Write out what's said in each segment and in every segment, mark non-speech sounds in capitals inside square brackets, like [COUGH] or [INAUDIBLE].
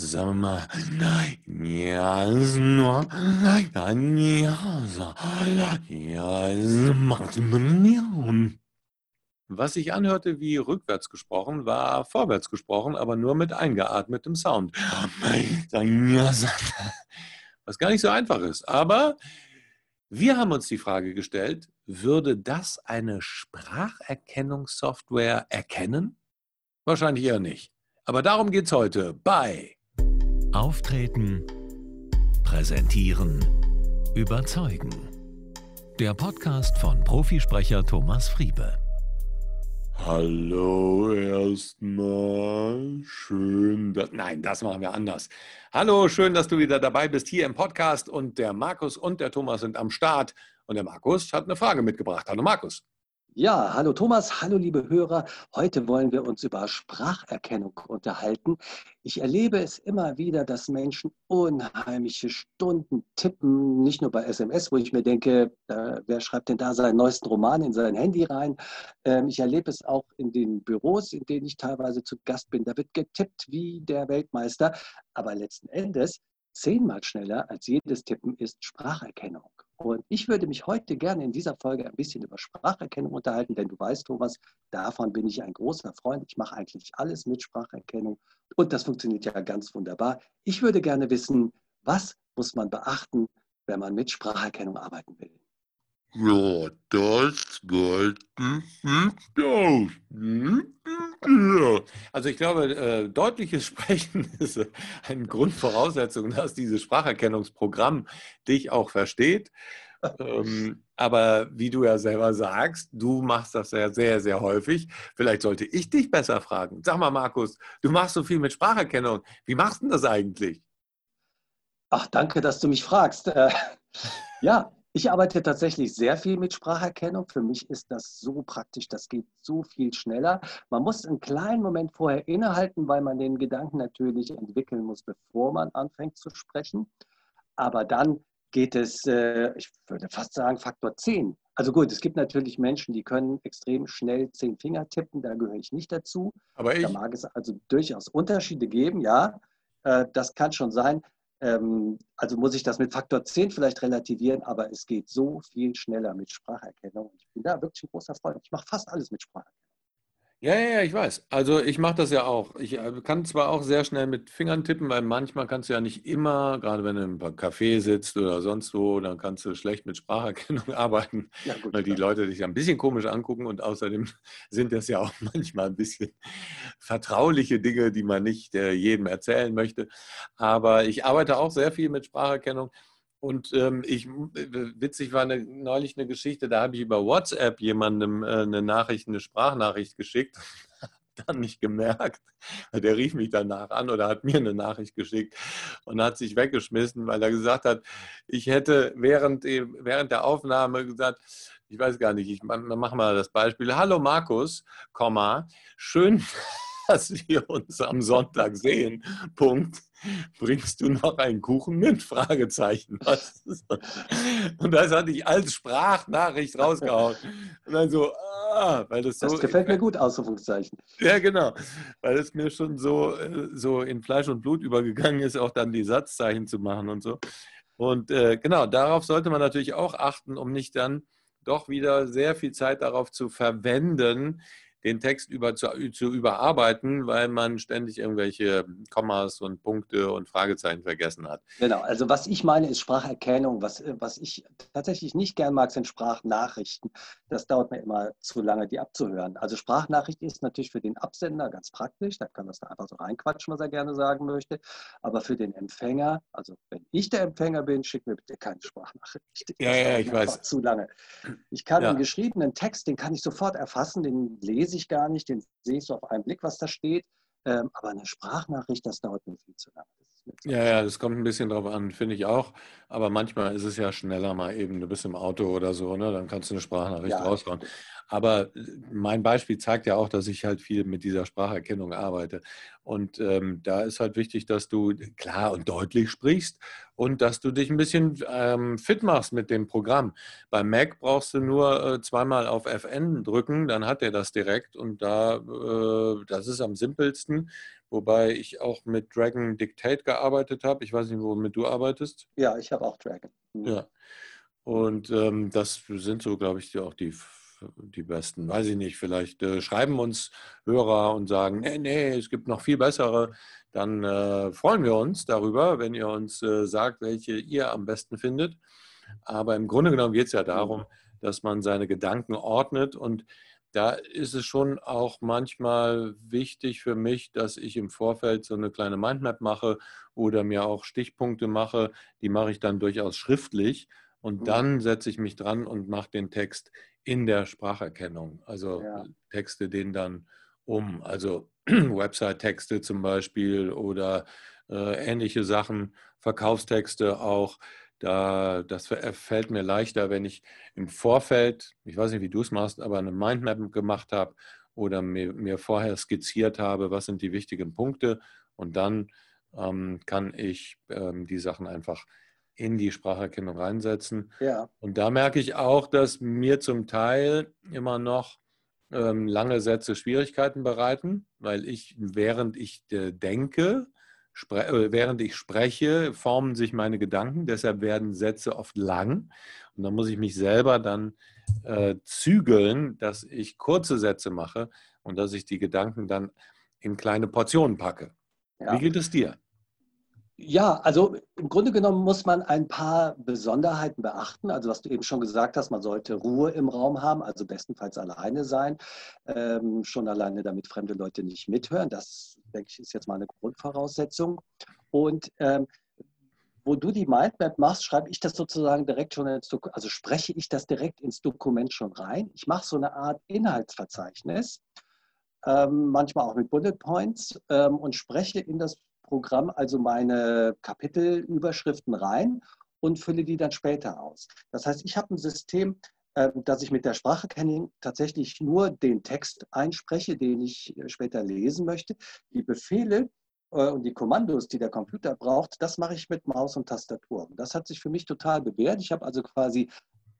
Sag mal, ja, nur, was sich anhörte wie rückwärts gesprochen, war vorwärts gesprochen, aber nur mit eingeatmetem Sound. Was gar nicht so einfach ist. Aber wir haben uns die Frage gestellt, würde das eine Spracherkennungssoftware erkennen? Wahrscheinlich eher nicht. Aber darum geht es heute bei Auftreten, Präsentieren, Überzeugen. Der Podcast von Profisprecher Thomas Friebe. Hallo erstmal. Schön, dass, nein, das machen wir anders. Hallo, schön, dass du wieder dabei bist hier im Podcast und der Markus und der Thomas sind am Start und der Markus hat eine Frage mitgebracht. Hallo Markus. Ja, hallo Thomas, hallo liebe Hörer. Heute wollen wir uns über Spracherkennung unterhalten. Ich erlebe es immer wieder, dass Menschen unheimliche Stunden tippen, nicht nur bei SMS, wo ich mir denke, äh, wer schreibt denn da seinen neuesten Roman in sein Handy rein? Ähm, ich erlebe es auch in den Büros, in denen ich teilweise zu Gast bin. Da wird getippt wie der Weltmeister, aber letzten Endes zehnmal schneller als jedes Tippen ist Spracherkennung. Und ich würde mich heute gerne in dieser Folge ein bisschen über Spracherkennung unterhalten, denn du weißt, Thomas, davon bin ich ein großer Freund. Ich mache eigentlich alles mit Spracherkennung und das funktioniert ja ganz wunderbar. Ich würde gerne wissen, was muss man beachten, wenn man mit Spracherkennung arbeiten will? Ja, das wollte ich Also ich glaube, äh, deutliches Sprechen [LAUGHS] ist eine Grundvoraussetzung, dass dieses Spracherkennungsprogramm dich auch versteht. ähm, aber wie du ja selber sagst, du machst das ja sehr, sehr häufig. Vielleicht sollte ich dich besser fragen. Sag mal, Markus, du machst so viel mit Spracherkennung. Wie machst du das eigentlich? Ach, danke, dass du mich fragst. Äh, [LAUGHS] ja, ich arbeite tatsächlich sehr viel mit Spracherkennung. Für mich ist das so praktisch, das geht so viel schneller. Man muss einen kleinen Moment vorher innehalten, weil man den Gedanken natürlich entwickeln muss, bevor man anfängt zu sprechen. Aber dann geht es, äh, ich würde fast sagen, Faktor 10. Also gut, es gibt natürlich Menschen, die können extrem schnell zehn Finger tippen, da gehöre ich nicht dazu. Aber ich. Da mag es also durchaus Unterschiede geben, ja, äh, das kann schon sein. Ähm, also muss ich das mit Faktor 10 vielleicht relativieren, aber es geht so viel schneller mit Spracherkennung. Ich bin da wirklich ein großer Freund. Ich mache fast alles mit Spracherkennung. Ja, ja, ja, ich weiß. Also ich mache das ja auch. Ich äh, kann zwar auch sehr schnell mit Fingern tippen, weil manchmal kannst du ja nicht immer, gerade wenn du im Café sitzt oder sonst wo, dann kannst du schlecht mit Spracherkennung [LAUGHS] arbeiten, ja, gut, weil die klar. Leute dich ein bisschen komisch angucken und außerdem [LAUGHS] sind das ja auch [LAUGHS] manchmal ein bisschen vertrauliche Dinge, die man nicht äh, jedem erzählen möchte. Aber ich arbeite auch sehr viel mit Spracherkennung. Und ähm, ich, witzig war eine, neulich eine Geschichte, da habe ich über WhatsApp jemandem äh, eine Nachricht, eine Sprachnachricht geschickt, [LAUGHS] dann nicht gemerkt. Der rief mich danach an oder hat mir eine Nachricht geschickt und hat sich weggeschmissen, weil er gesagt hat, ich hätte während, während der Aufnahme gesagt, ich weiß gar nicht, ich mache mal das Beispiel. Hallo Markus, Komma, schön, [LAUGHS] dass wir uns am Sonntag sehen. Punkt. Bringst du noch einen Kuchen mit? Fragezeichen. Und das hatte ich als Sprachnachricht rausgehauen. Und dann so, ah, weil das so. Das gefällt mir gut, Ausrufungszeichen. Ja, genau. Weil es mir schon so, äh, so in Fleisch und Blut übergegangen ist, auch dann die Satzzeichen zu machen und so. Und äh, genau, darauf sollte man natürlich auch achten, um nicht dann doch wieder sehr viel Zeit darauf zu verwenden, den Text über, zu, zu überarbeiten, weil man ständig irgendwelche Kommas und Punkte und Fragezeichen vergessen hat. Genau, also was ich meine, ist Spracherkennung. Was, was ich tatsächlich nicht gern mag, sind Sprachnachrichten. Das dauert mir immer zu lange, die abzuhören. Also Sprachnachricht ist natürlich für den Absender ganz praktisch. Da kann das da einfach so reinquatschen, was er gerne sagen möchte. Aber für den Empfänger, also wenn ich der Empfänger bin, schick mir bitte keine Sprachnachricht. Ja, ja, ich weiß. Zu lange. Ich kann ja. einen geschriebenen Text, den kann ich sofort erfassen, den lesen lese ich gar nicht, den sehe ich so auf einen Blick, was da steht. Ähm, aber eine Sprachnachricht, das dauert mir viel zu lange. Ja, ja, das kommt ein bisschen drauf an, finde ich auch. Aber manchmal ist es ja schneller mal eben, du bist im Auto oder so, ne? dann kannst du eine Sprachnachricht ja. raushauen. Aber äh, mein Beispiel zeigt ja auch, dass ich halt viel mit dieser Spracherkennung arbeite. Und ähm, da ist halt wichtig, dass du klar und deutlich sprichst und dass du dich ein bisschen ähm, fit machst mit dem Programm. Beim Mac brauchst du nur äh, zweimal auf FN drücken, dann hat er das direkt und da, äh, das ist am simpelsten. Wobei ich auch mit Dragon Dictate gearbeitet habe. Ich weiß nicht, womit du arbeitest. Ja, ich habe auch Dragon. Mhm. Ja. Und ähm, das sind so, glaube ich, auch die, die besten. Weiß ich nicht, vielleicht äh, schreiben uns Hörer und sagen, nee, nee, es gibt noch viel bessere. Dann äh, freuen wir uns darüber, wenn ihr uns äh, sagt, welche ihr am besten findet. Aber im Grunde genommen geht es ja darum, mhm. dass man seine Gedanken ordnet und da ist es schon auch manchmal wichtig für mich, dass ich im Vorfeld so eine kleine Mindmap mache oder mir auch Stichpunkte mache. Die mache ich dann durchaus schriftlich und mhm. dann setze ich mich dran und mache den Text in der Spracherkennung. Also ja. Texte den dann um. Also [CLEARS THROAT] Website-Texte zum Beispiel oder äh, ähnliche Sachen, Verkaufstexte auch. Da, das fällt mir leichter, wenn ich im Vorfeld, ich weiß nicht, wie du es machst, aber eine Mindmap gemacht habe oder mir, mir, vorher skizziert habe, was sind die wichtigen Punkte und dann ähm, kann ich ähm, die Sachen einfach in die Spracherkennung reinsetzen. Ja. Und da merke ich auch, dass mir zum Teil immer noch ähm, lange Sätze Schwierigkeiten bereiten, weil ich, während ich äh, denke, äh, während ich spreche, formen sich meine Gedanken, deshalb werden Sätze oft lang. Und dann muss ich mich selber dann äh, zügeln, dass ich kurze Sätze mache und dass ich die Gedanken dann in kleine Portionen packe. Ja. Wie geht es dir? Ja, also im Grunde genommen muss man ein paar Besonderheiten beachten. Also was du eben schon gesagt hast, man sollte Ruhe im Raum haben, also bestenfalls alleine sein. Ähm, schon alleine, damit fremde Leute nicht mithören. Das, denke ich, ist jetzt mal eine Grundvoraussetzung. Und ähm, wo du die Mindmap machst, schreibe ich das sozusagen direkt schon ins Dokument, also spreche ich das direkt ins Dokument schon rein. Ich mache so eine Art Inhaltsverzeichnis, ähm, manchmal auch mit Bullet Points ähm, und spreche in das Programm also meine Kapitelüberschriften rein und fülle die dann später aus. Das heißt, ich habe ein System, dass ich mit der Spracherkennung tatsächlich nur den Text einspreche, den ich äh, später lesen möchte. Die Befehle äh, und die Kommandos, die der Computer braucht, das mache ich mit Maus und Tastatur. Das hat sich für mich total bewährt. Ich habe also quasi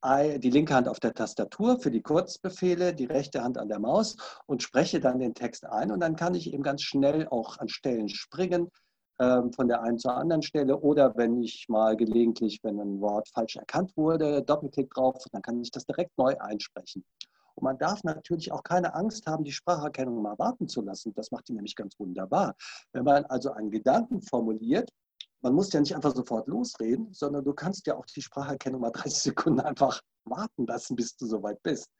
die linke Hand auf der Tastatur für die Kurzbefehle, die rechte Hand an der Maus und spreche dann den Text ein und dann kann ich eben ganz schnell auch an Stellen springen, ähm, von der einen zur anderen Stelle oder wenn ich mal gelegentlich, wenn ein Wort falsch erkannt wurde, Doppelklick drauf, dann kann ich das direkt neu einsprechen. Und man darf natürlich auch keine Angst haben, die Spracherkennung mal warten zu lassen. Das macht die nämlich ganz wunderbar. Wenn man also einen Gedanken formuliert, man muss ja nicht einfach sofort losreden, sondern du kannst ja auch die Spracherkennung mal [LAUGHS] 30 Sekunden einfach warten lassen, bis du soweit bist.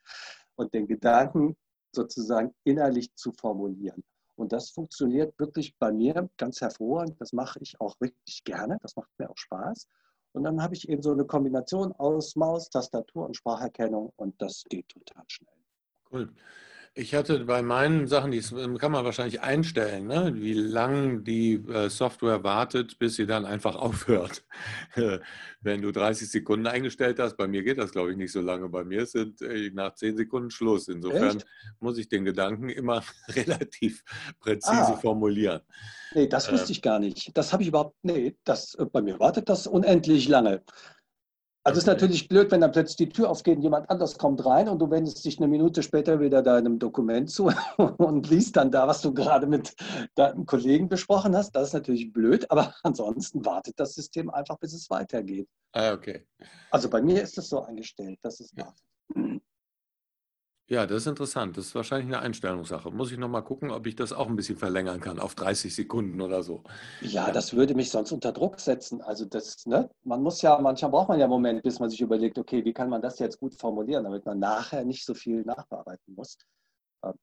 Und den Gedanken sozusagen innerlich zu formulieren. Und das funktioniert wirklich bei mir ganz hervorragend. Das mache ich auch wirklich gerne. Das macht mir auch Spaß. Und dann habe ich eben so eine Kombination aus Maus, Tastatur und Spracherkennung und das geht total schnell. Cool. Ich hatte bei meinen Sachen, die kann man wahrscheinlich einstellen, ne? wie lang die äh, Software wartet, bis sie dann einfach [LAUGHS] aufhört. Wenn du 30 Sekunden eingestellt hast, bei mir geht das, glaube ich, nicht so lange. Bei mir sind äh, nach 10 Sekunden Schluss. Insofern Echt? muss ich den Gedanken immer [LAUGHS] relativ präzise ah. formulieren. Nee, das wusste äh. ich gar nicht. Das habe ich überhaupt, nee, das, bei mir wartet das unendlich lange. Also es ist natürlich blöd, wenn dann plötzlich die Tür aufgeht und jemand anders kommt rein und du wendest dich eine Minute später wieder deinem Dokument zu [LAUGHS] und liest dann da, was du gerade mit deinem Kollegen besprochen hast. Das ist natürlich blöd, aber ansonsten wartet das System einfach, bis es weitergeht. Ah, okay. Also bei mir ist es so eingestellt, dass es wartet. Ja, das ist interessant. Das ist wahrscheinlich eine Einstellungssache. Muss ich nochmal gucken, ob ich das auch ein bisschen verlängern kann auf 30 Sekunden oder so. Ja, das würde mich sonst unter Druck setzen. Also das, ne, man muss ja, manchmal braucht man ja einen Moment, bis man sich überlegt, okay, wie kann man das jetzt gut formulieren, damit man nachher nicht so viel nachbearbeiten muss. Ähm,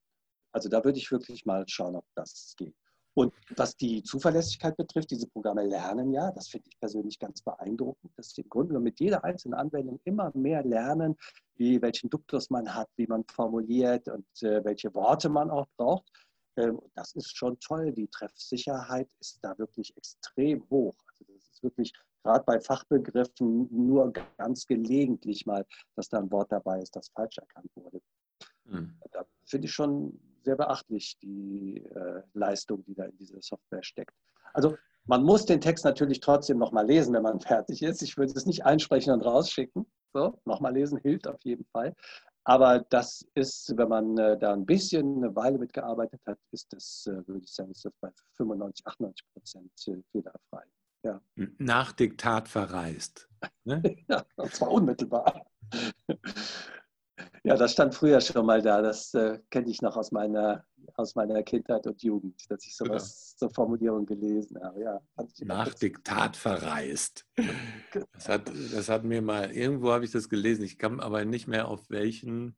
also da würde ich wirklich mal schauen, ob das geht. Und was die Zuverlässigkeit betrifft, diese Programme lernen ja, das finde ich persönlich ganz beeindruckend, dass sie im Grunde mit jeder einzelnen Anwendung immer mehr lernen, wie, welchen Duktus man hat, wie man formuliert und äh, welche Worte man auch braucht. Ähm, das ist schon toll. Die Treffsicherheit ist da wirklich extrem hoch. Also das ist wirklich gerade bei Fachbegriffen nur ganz gelegentlich mal, dass da ein Wort dabei ist, das falsch erkannt wurde. Mhm. Da finde ich schon sehr beachtlich die äh, Leistung, die da in dieser Software steckt. Also man muss den Text natürlich trotzdem nochmal lesen, wenn man [LAUGHS] fertig ist. Ich würde es nicht einsprechen und rausschicken. So, nochmal lesen hilft auf jeden Fall. Aber das ist, wenn man äh, da ein bisschen eine Weile mitgearbeitet hat, ist das, äh, würde ich sagen, ist das bei 95, 98 Prozent äh, fehlerfrei. Ja. Nach Diktat verreist. Ne? [LAUGHS] ja, und zwar unmittelbar. Ja, das stand früher schon mal da. Das äh, kenne ich noch aus meiner, aus meiner Kindheit und Jugend, dass ich sowas ja. zur Formulierung gelesen habe. Ja, Nach Diktat verreist. Das hat, das hat mir mal, irgendwo habe ich das gelesen, ich kam aber nicht mehr auf welchen.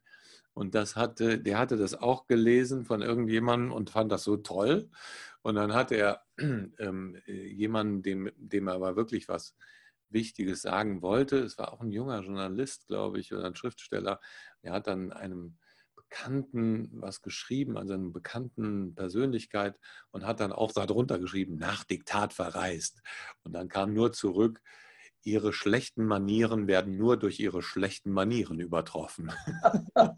Und das hatte, der hatte das auch gelesen von irgendjemandem und fand das so toll. Und dann hatte er [CLEARS THROAT] ähm, jemanden, dem, dem er aber wirklich was Wichtiges sagen wollte. Es war auch ein junger Journalist, glaube ich, oder ein Schriftsteller. Er hat dann einem Bekannten was geschrieben, also einer bekannten Persönlichkeit und hat dann auch darunter geschrieben, nach Diktat verreist. Und dann kam nur zurück, ihre schlechten Manieren werden nur durch ihre schlechten Manieren übertroffen. [LAUGHS] da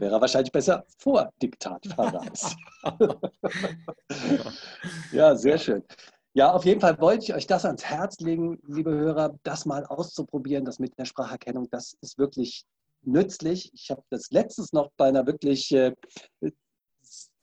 wäre er wahrscheinlich besser vor Diktat verreist. [LAUGHS] ja, sehr schön. Ja, auf jeden Fall wollte ich euch das ans Herz legen, liebe Hörer, das mal auszuprobieren, das mit der Spracherkennung. Das ist wirklich nützlich. Ich habe das letztens noch bei einer wirklich äh,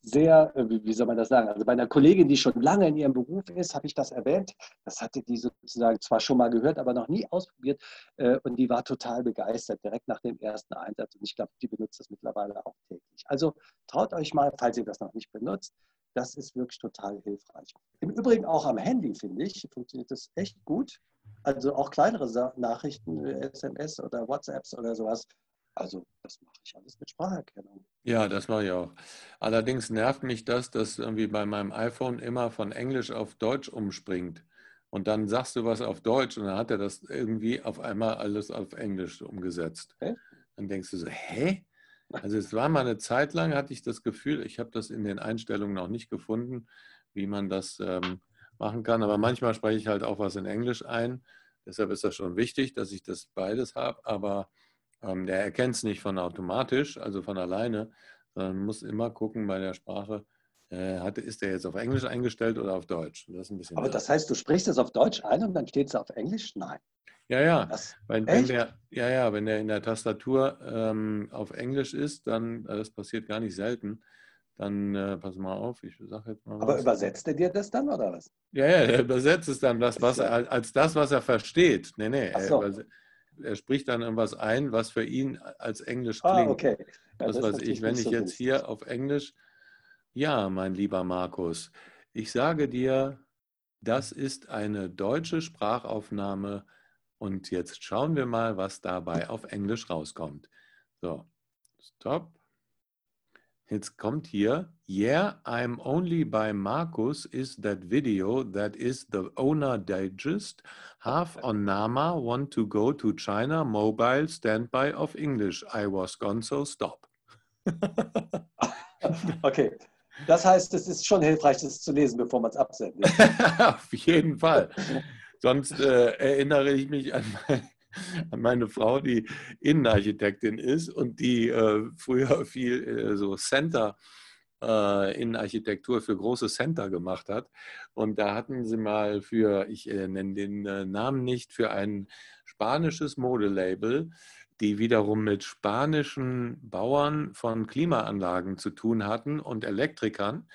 sehr, äh, wie soll man das sagen, also bei einer Kollegin, die schon lange in ihrem Beruf ist, habe ich das erwähnt. Das hatte die sozusagen zwar schon mal gehört, aber noch nie ausprobiert. Äh, und die war total begeistert, direkt nach dem ersten Einsatz. Und ich glaube, die benutzt das mittlerweile auch täglich. Also traut euch mal, falls ihr das noch nicht benutzt, das ist wirklich total hilfreich. Im Übrigen auch am Handy, finde ich, funktioniert das echt gut. Also auch kleinere Nachrichten, SMS oder WhatsApps oder sowas. Also das mache ich alles mit Spracherkennung. Ja, das mache ich auch. Allerdings nervt mich das, dass irgendwie bei meinem iPhone immer von Englisch auf Deutsch umspringt. Und dann sagst du was auf Deutsch und dann hat er das irgendwie auf einmal alles auf Englisch umgesetzt. Hä? Dann denkst du so, hä? Also es war mal eine Zeit lang, hatte ich das Gefühl, ich habe das in den Einstellungen noch nicht gefunden, wie man das ähm, machen kann. Aber manchmal spreche ich halt auch was in Englisch ein. Deshalb ist das schon wichtig, dass ich das beides habe. Aber ähm, der erkennt es nicht von automatisch, also von alleine, sondern muss immer gucken bei der Sprache, äh, hat, ist der jetzt auf Englisch eingestellt oder auf Deutsch? Das Aber das heißt, du sprichst es auf Deutsch ein und dann steht es auf Englisch? Nein. Ja, ja. Das, wenn, wenn, der, ja, ja, wenn der in der Tastatur ähm, auf Englisch ist, dann, äh, das passiert gar nicht selten, dann äh, pass mal auf, ich sage jetzt mal. Aber was. übersetzt er dir das dann oder was? Ja, ja, er übersetzt es dann das, was er, als das, was er versteht. Nee, nee. So. Er, er, spricht dann irgendwas ein, was für ihn als Englisch ah, klingt. Ah, okay. Ja, das, das weiß ich. Wenn ich so jetzt hier auf Englisch, ja, mein lieber Markus, ich sage dir, das ist eine deutsche Sprachaufnahme und jetzt schauen wir mal, was dabei auf Englisch rauskommt. So, stop. Jetzt kommt hier, yeah, I'm only by Markus is that video that is the owner digest. Half on Nama want to go to China mobile standby of English. I was gone, so stop. [LAUGHS] okay, das heißt, es ist schon hilfreich, das zu lesen, bevor man es absendet. [LAUGHS] Auf jeden Fall. Sonst äh, erinnere ich mich an, an, meine Frau, die Innenarchitektin ist und die äh, früher [LAUGHS] viel äh, so Center äh, Innenarchitektur für große Center gemacht hat. Und da hatten sie mal für, ich äh, nenne den äh, Namen nicht, für ein spanisches Modelabel, die wiederum mit spanischen Bauern von Klimaanlagen zu tun hatten und Elektrikern.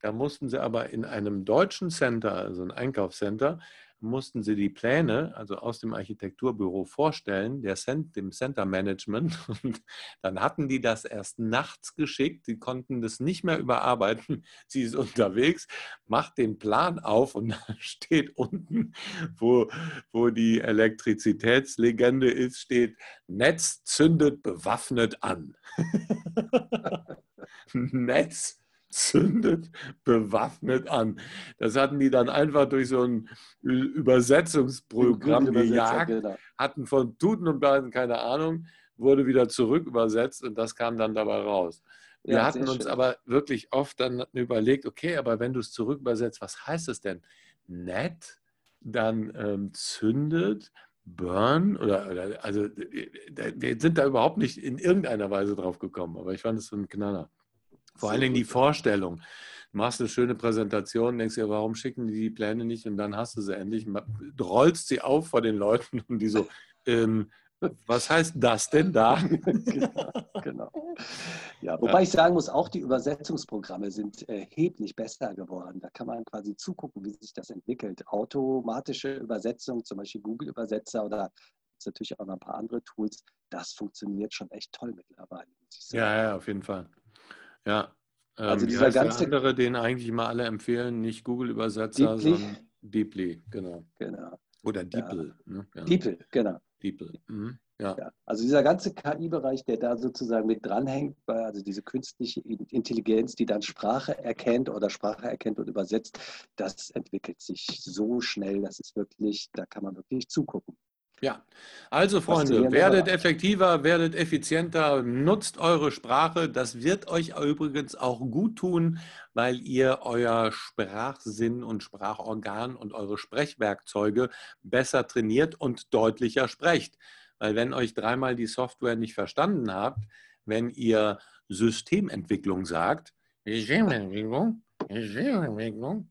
Da mussten sie aber in einem deutschen Center, also ein Einkaufscenter, mussten sie die Pläne, also aus dem Architekturbüro, vorstellen, der Cent, dem Center Management. [LAUGHS] Und dann hatten die das erst nachts geschickt. Die konnten das nicht mehr überarbeiten. [LAUGHS] Sie ist unterwegs, macht den Plan auf und [LAUGHS] da steht unten, wo, wo die Elektrizitätslegende ist, steht, Netz zündet bewaffnet an. Netz zündet bewaffnet an. Das hatten die dann einfach durch so ein Übersetzungsprogramm gejagt, hatten von Tuten und Blasen keine Ahnung, wurde wieder zurück übersetzt und das kam dann dabei raus. Wir ja, hatten uns schön. aber wirklich oft dann überlegt, okay, aber wenn du es zurück übersetzt, was heißt es denn? Nett, dann ähm, zündet, Burn oder, oder also wir sind da überhaupt nicht in irgendeiner Weise drauf gekommen, aber ich fand es so ein Knaller. Vor allen Dingen die Vorstellung. Du machst eine schöne Präsentation, denkst dir, warum schicken die die Pläne nicht und dann hast du sie endlich, rollst sie auf vor den Leuten und die so, [LAUGHS] ähm, was heißt das denn da? [LAUGHS] genau, genau. Ja, wobei ja. ich sagen muss, auch die Übersetzungsprogramme sind erheblich besser geworden. Da kann man quasi zugucken, wie sich das entwickelt. Automatische Übersetzung, zum Beispiel Google-Übersetzer oder natürlich auch noch ein paar andere Tools, das funktioniert schon echt toll mittlerweile. Ja, ja, auf jeden Fall. Ja. Ähm, also dieser ganze der andere, den eigentlich mal alle empfehlen, nicht Google-Übersetzer, sondern Deeply, genau. genau. Oder DeepL. Ja. Ne? Ja. DeepL, genau. DeepL. Mhm. Ja. ja. Also dieser ganze KI-Bereich, der da sozusagen mit dranhängt, also diese künstliche Intelligenz, die dann Sprache erkennt oder Sprache erkennt und übersetzt, das entwickelt sich so schnell, das ist wirklich, da kann man wirklich zugucken. Ja, also Freunde, werdet effektiver, werdet effizienter, nutzt eure Sprache. Das wird euch übrigens auch gut tun, weil ihr euer Sprachsinn und Sprachorgan und eure Sprechwerkzeuge besser trainiert und deutlicher sprecht. Weil wenn euch dreimal die Software nicht verstanden habt, wenn ihr Systementwicklung sagt, Systementwicklung, Systementwicklung,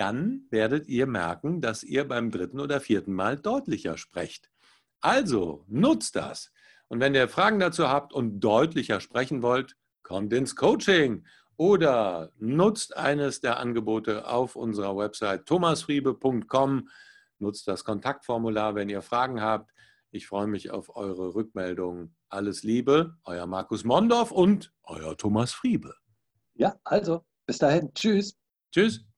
dann werdet ihr merken, dass ihr beim dritten oder vierten Mal deutlicher sprecht. Also nutzt das. Und wenn ihr Fragen dazu habt und deutlicher sprechen wollt, kommt ins Coaching oder nutzt eines der Angebote auf unserer Website thomasfriebe.com. Nutzt das Kontaktformular, wenn ihr Fragen habt. Ich freue mich auf eure Rückmeldungen. Alles Liebe, euer Markus Mondorf und euer Thomas Friebe. Ja, also bis dahin. Tschüss. Tschüss.